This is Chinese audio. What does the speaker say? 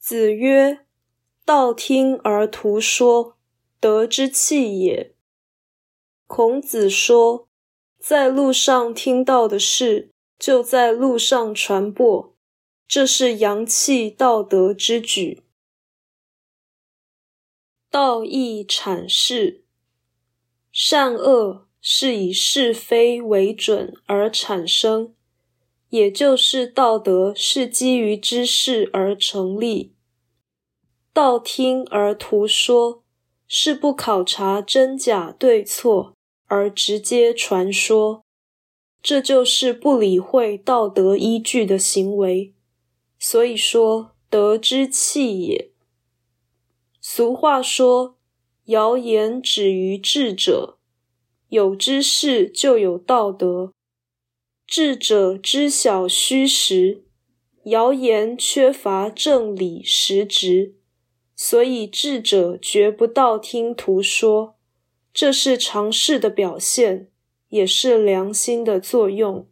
子曰：“道听而图说，德之气也。”孔子说，在路上听到的事，就在路上传播，这是阳气道德之举。道义阐释，善恶是以是非为准而产生，也就是道德是基于知识而成立。道听而图说，是不考察真假对错。而直接传说，这就是不理会道德依据的行为。所以说，德之气也。俗话说：“谣言止于智者。”有知识就有道德，智者知晓虚实，谣言缺乏正理实质，所以智者绝不道听途说。这是常识的表现，也是良心的作用。